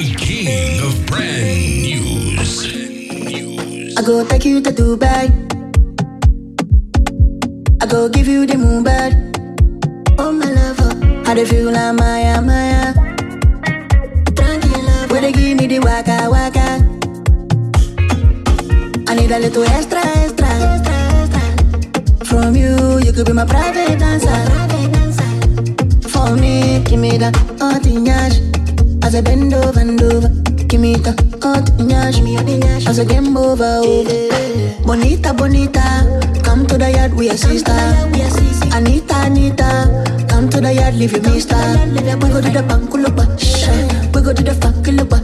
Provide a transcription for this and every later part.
King of brand news. I go take you to Dubai. I go give you the moon bed. Oh my lover, how they feel like Maya Maya. Tranquila, where they give me the waka waka. I need a little extra extra. extra, extra. From you, you could be my private dancer. For me, give me that nyash. As I bend over and over, give me the hot nyash. As I game over, over. Bonita, bonita, come to the yard, we are sister. Anita, Anita, come to the yard, leave you mister. We go to the shine. We go to the fakuluba,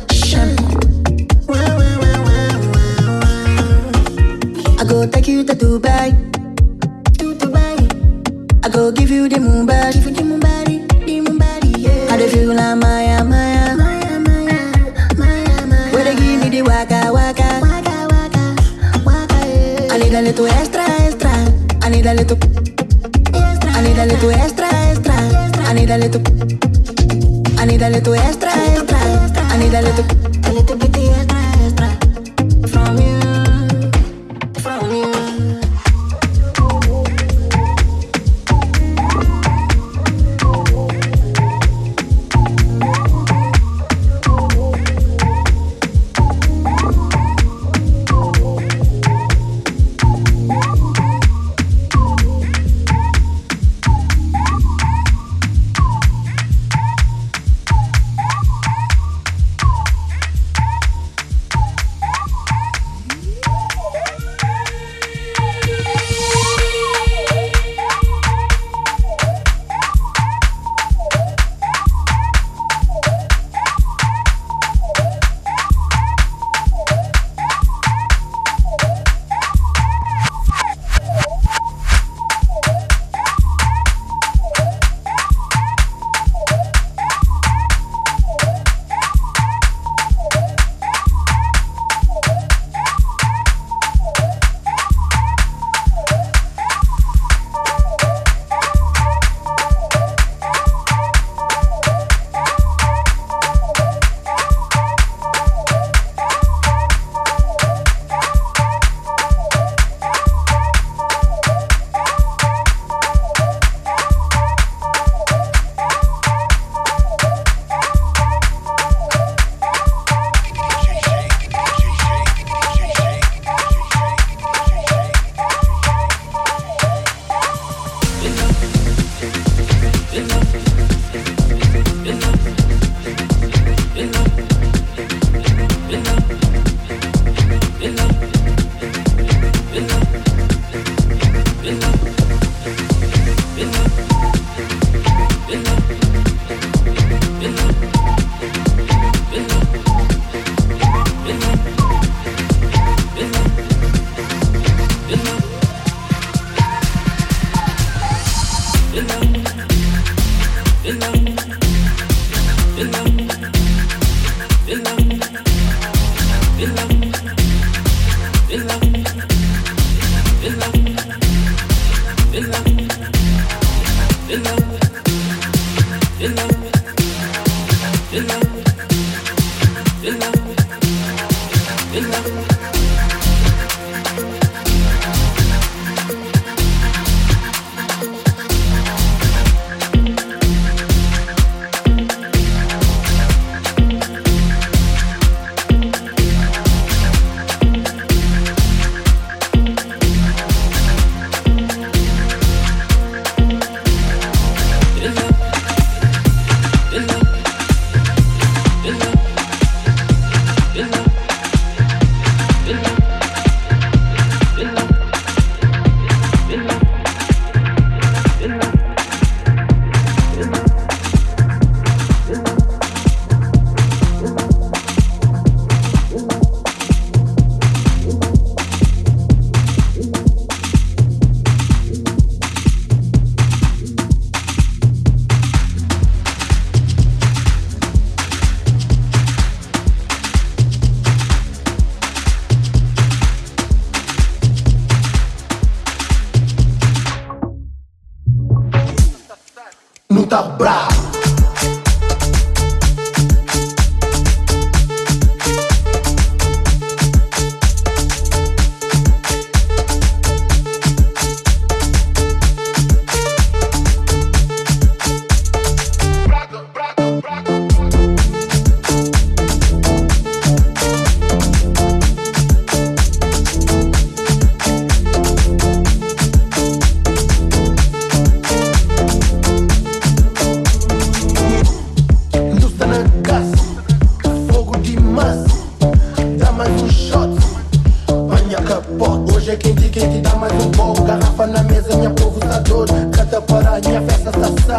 Garrafa na mesa, minha povo tá doido. Canta para minha festa, tá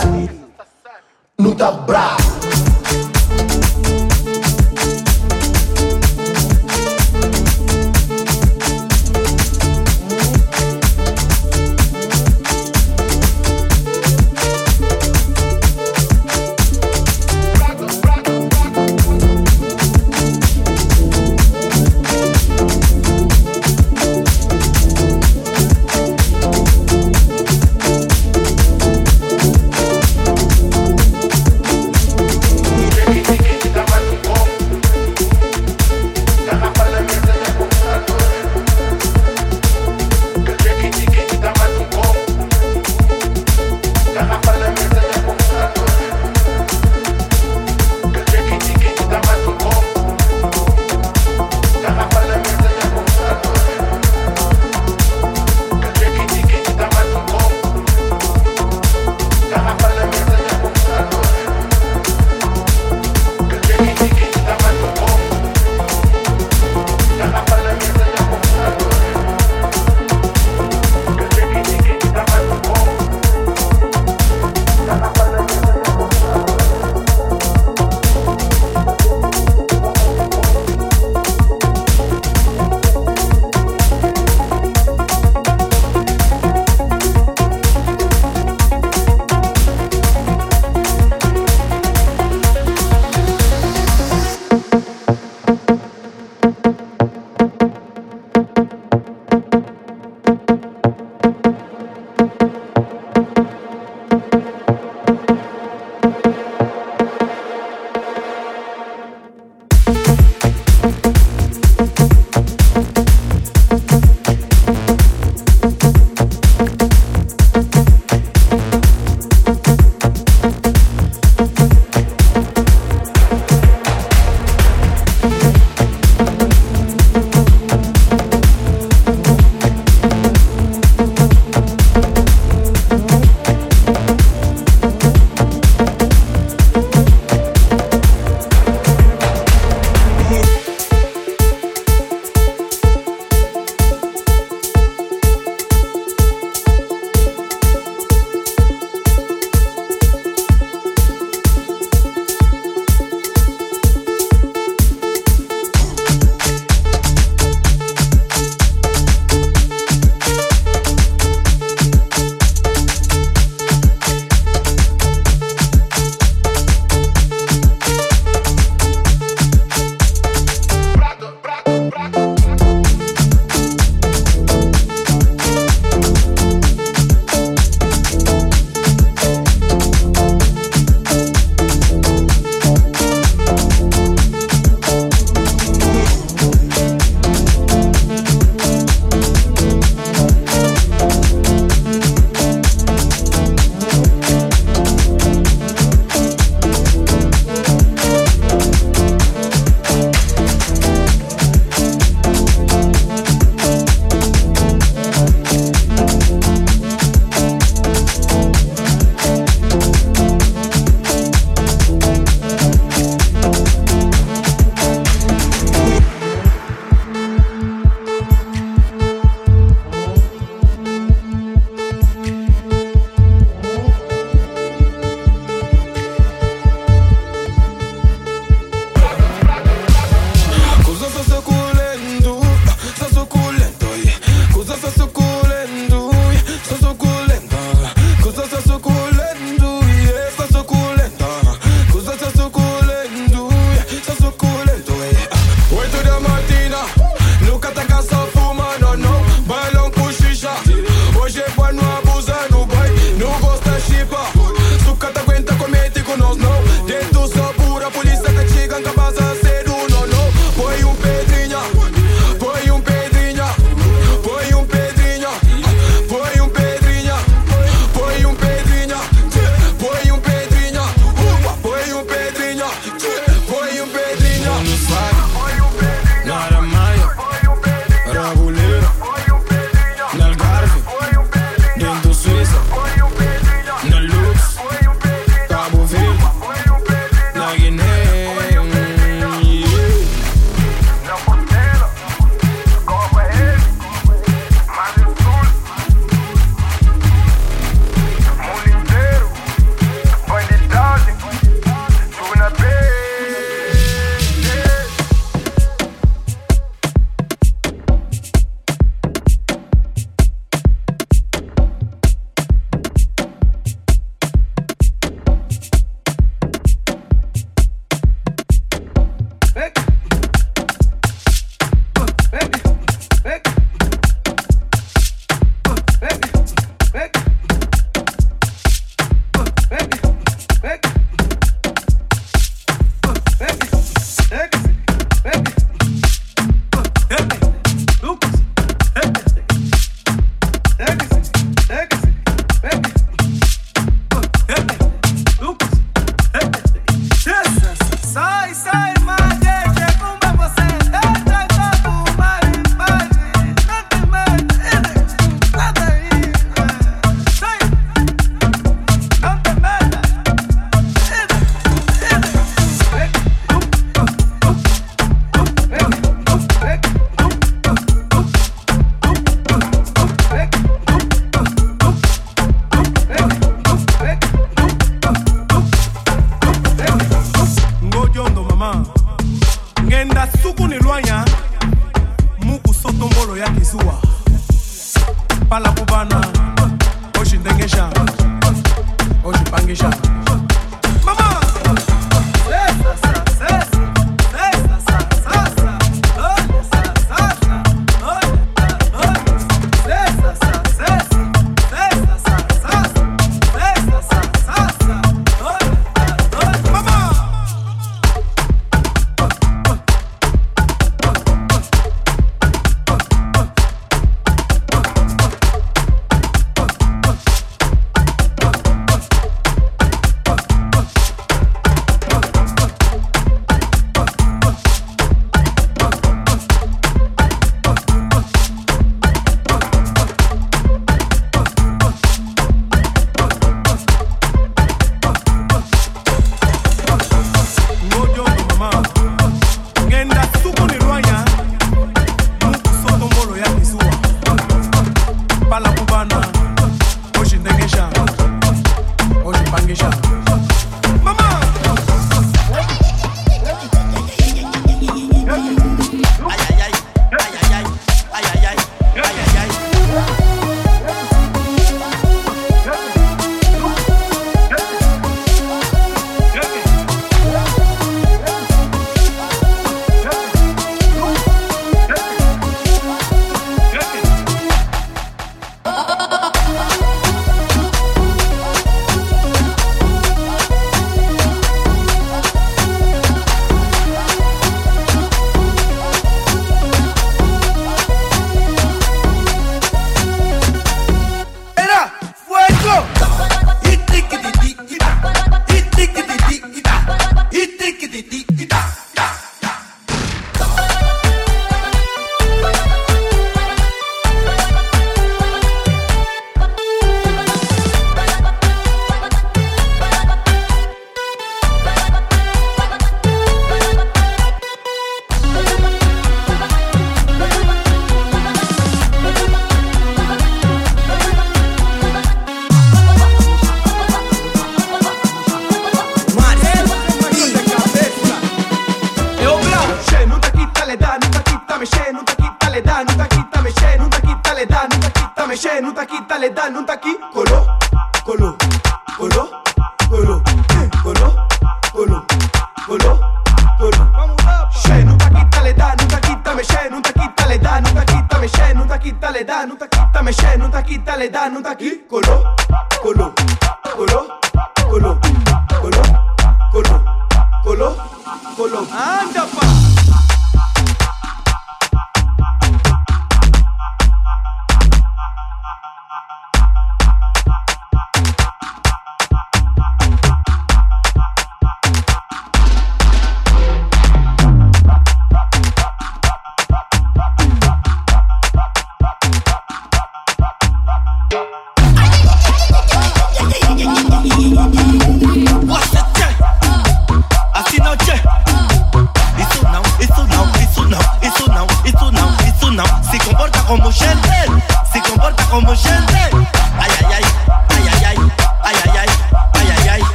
Não tá bravo.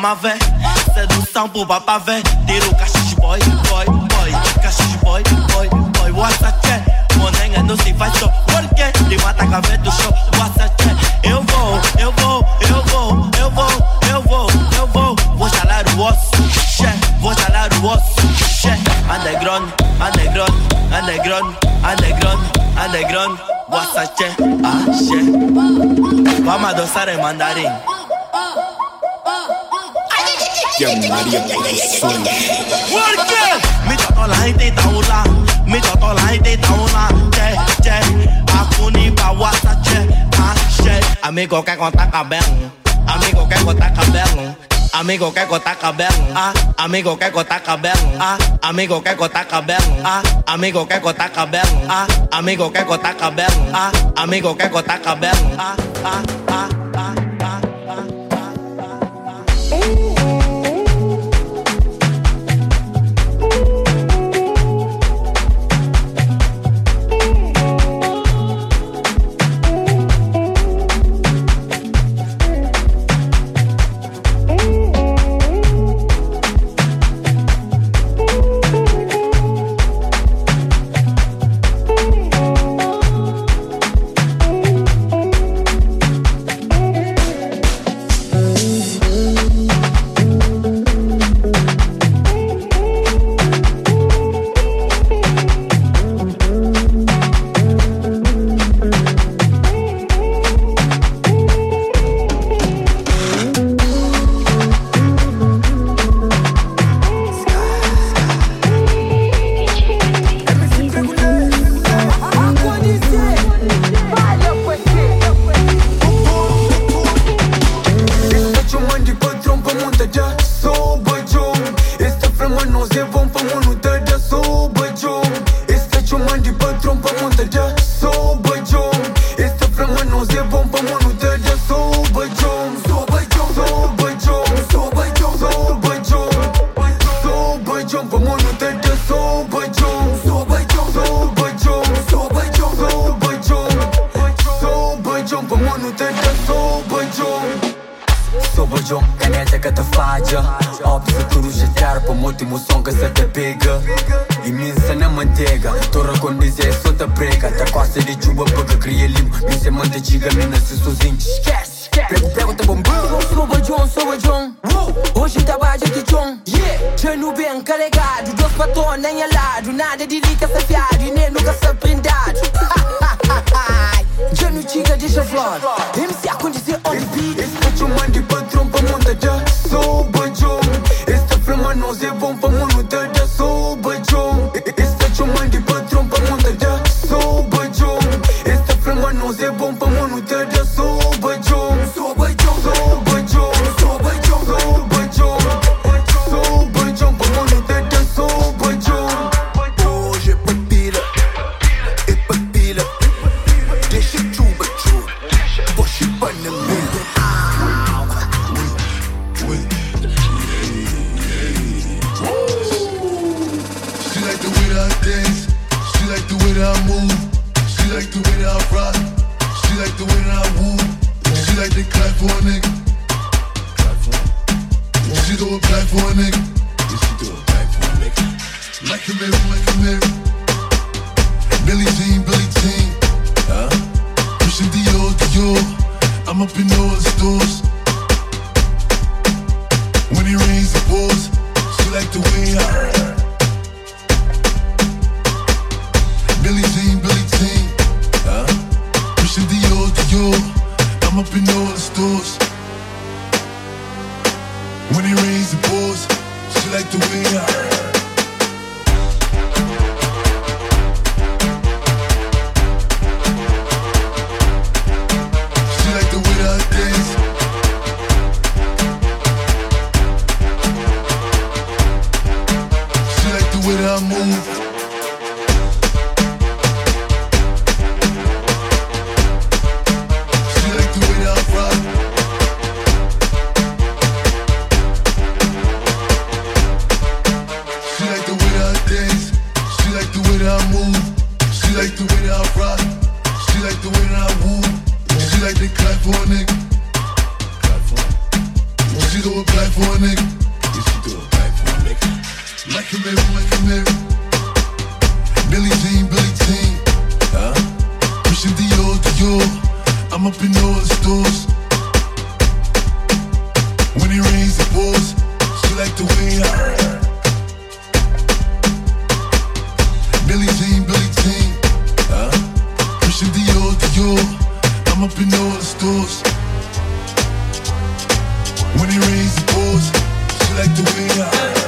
Mama vé, sedução pro papá vé. Tira o cachis boy, boy, boy, cachis boy, boy, boy. What's a check? Monenga não se faz só porque Te mata a do show. What's a check? Eu vou, eu vou, eu vou, eu vou, eu vou, eu vou. Vou chalar o osso, che, vou chalar o osso, che. Underground, underground, underground, underground, underground. What's a check? Ah, che. Vamos a dançar em mandarim. Llamaría corazón. ¿Por qué? Mi toto la gente está hola, mi toto la gente está hola, che, che, akuni ah. Amigo que conta cabelo, amigo que conta cabelo, amigo que corta cabelo, ah, amigo que corta cabelo, ah, amigo que corta cabelo, ah, amigo que corta cabelo, ah, amigo que corta cabelo, ah, amigo que corta cabelo, ah, ah, ah, ah, ah, Andy Patron pa' monta ya, so Up in those doors. When he rains, it pours. She like the way I. I. She like to clap for a nigga. She do a clap for a nigga. She do a clap for a nigga. Like a like a. Billy Jean, Billy Jean. Dior, Dior. I'm up in stores. When. She like. Billy Jean, Billy Jean door. I'm up in all the stores. When he raised the balls, she like the way I.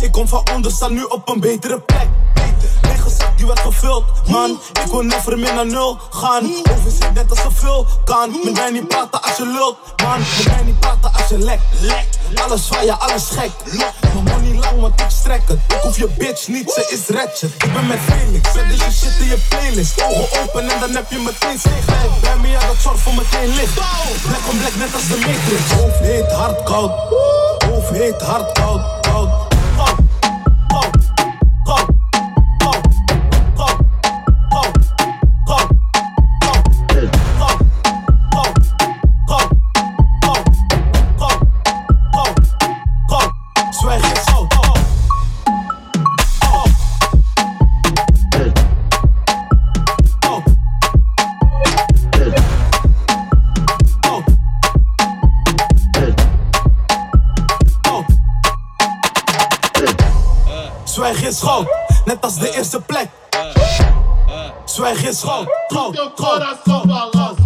Ik kom van onder, sta nu op een betere plek. Mijn gezak die werd gevuld, man. Ik wil never meer naar nul gaan. Overzicht net als zoveel kan. Met mij niet praten als je lult, man. Met mij niet praten als je lekt. lek. Alles zwaaien, alles gek. Mijn money lang, want ik strek het. Ik hoef je bitch niet, ze is ratchet. Ik ben met Felix, zet dus je shit in je playlist. Ogen open en dan heb je meteen steeg. Bij mij ja, dat zorgt voor meteen licht. Black on black, net als de matrix. Hoofd heet, hard koud. Hoofd heet, hard koud. Zwijg is goud, net als de eerste plek. Zwijg is goud, goud, goud.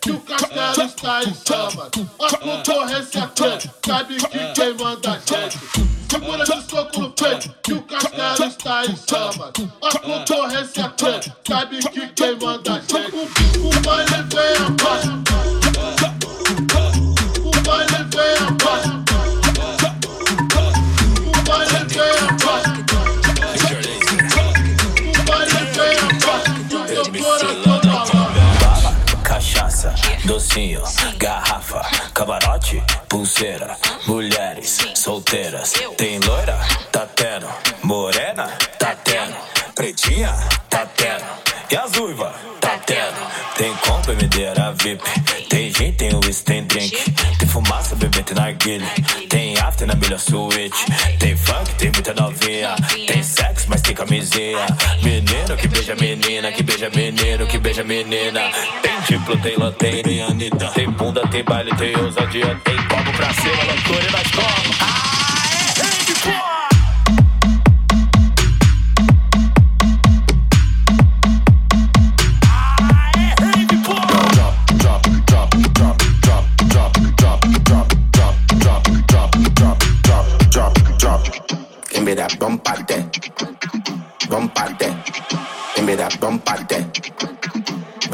Que o castelo está em chamas. A concorrência quer, sabe que quem manda a gente. Segura esse soco no peito que o castelo está em chamas. A concorrência quer, sabe que quem manda a gente. Garrafa, camarote, pulseira, mulheres solteiras. Tem loira? Tá tendo. Morena? Tá tendo. Pretinha? Tá tendo. E as uivas? Tá tendo. Tem compra, bebedeira VIP. Tem gin, tem whisky, tem drink. Tem fumaça, bebê, tem narguile. Tem after na melhor suíte. Tem funk, tem muita novinha. Tem sexo, mas tem camisinha. Menino que beija menina, que beija menino, que beija menina. Tem diplo, tem lanterna, tem Anitta. Tem bunda, tem baile, tem ousadia. Tem copo pra cima, loucura e nós como. Ah, é. Bump out there. Give me that bump out there.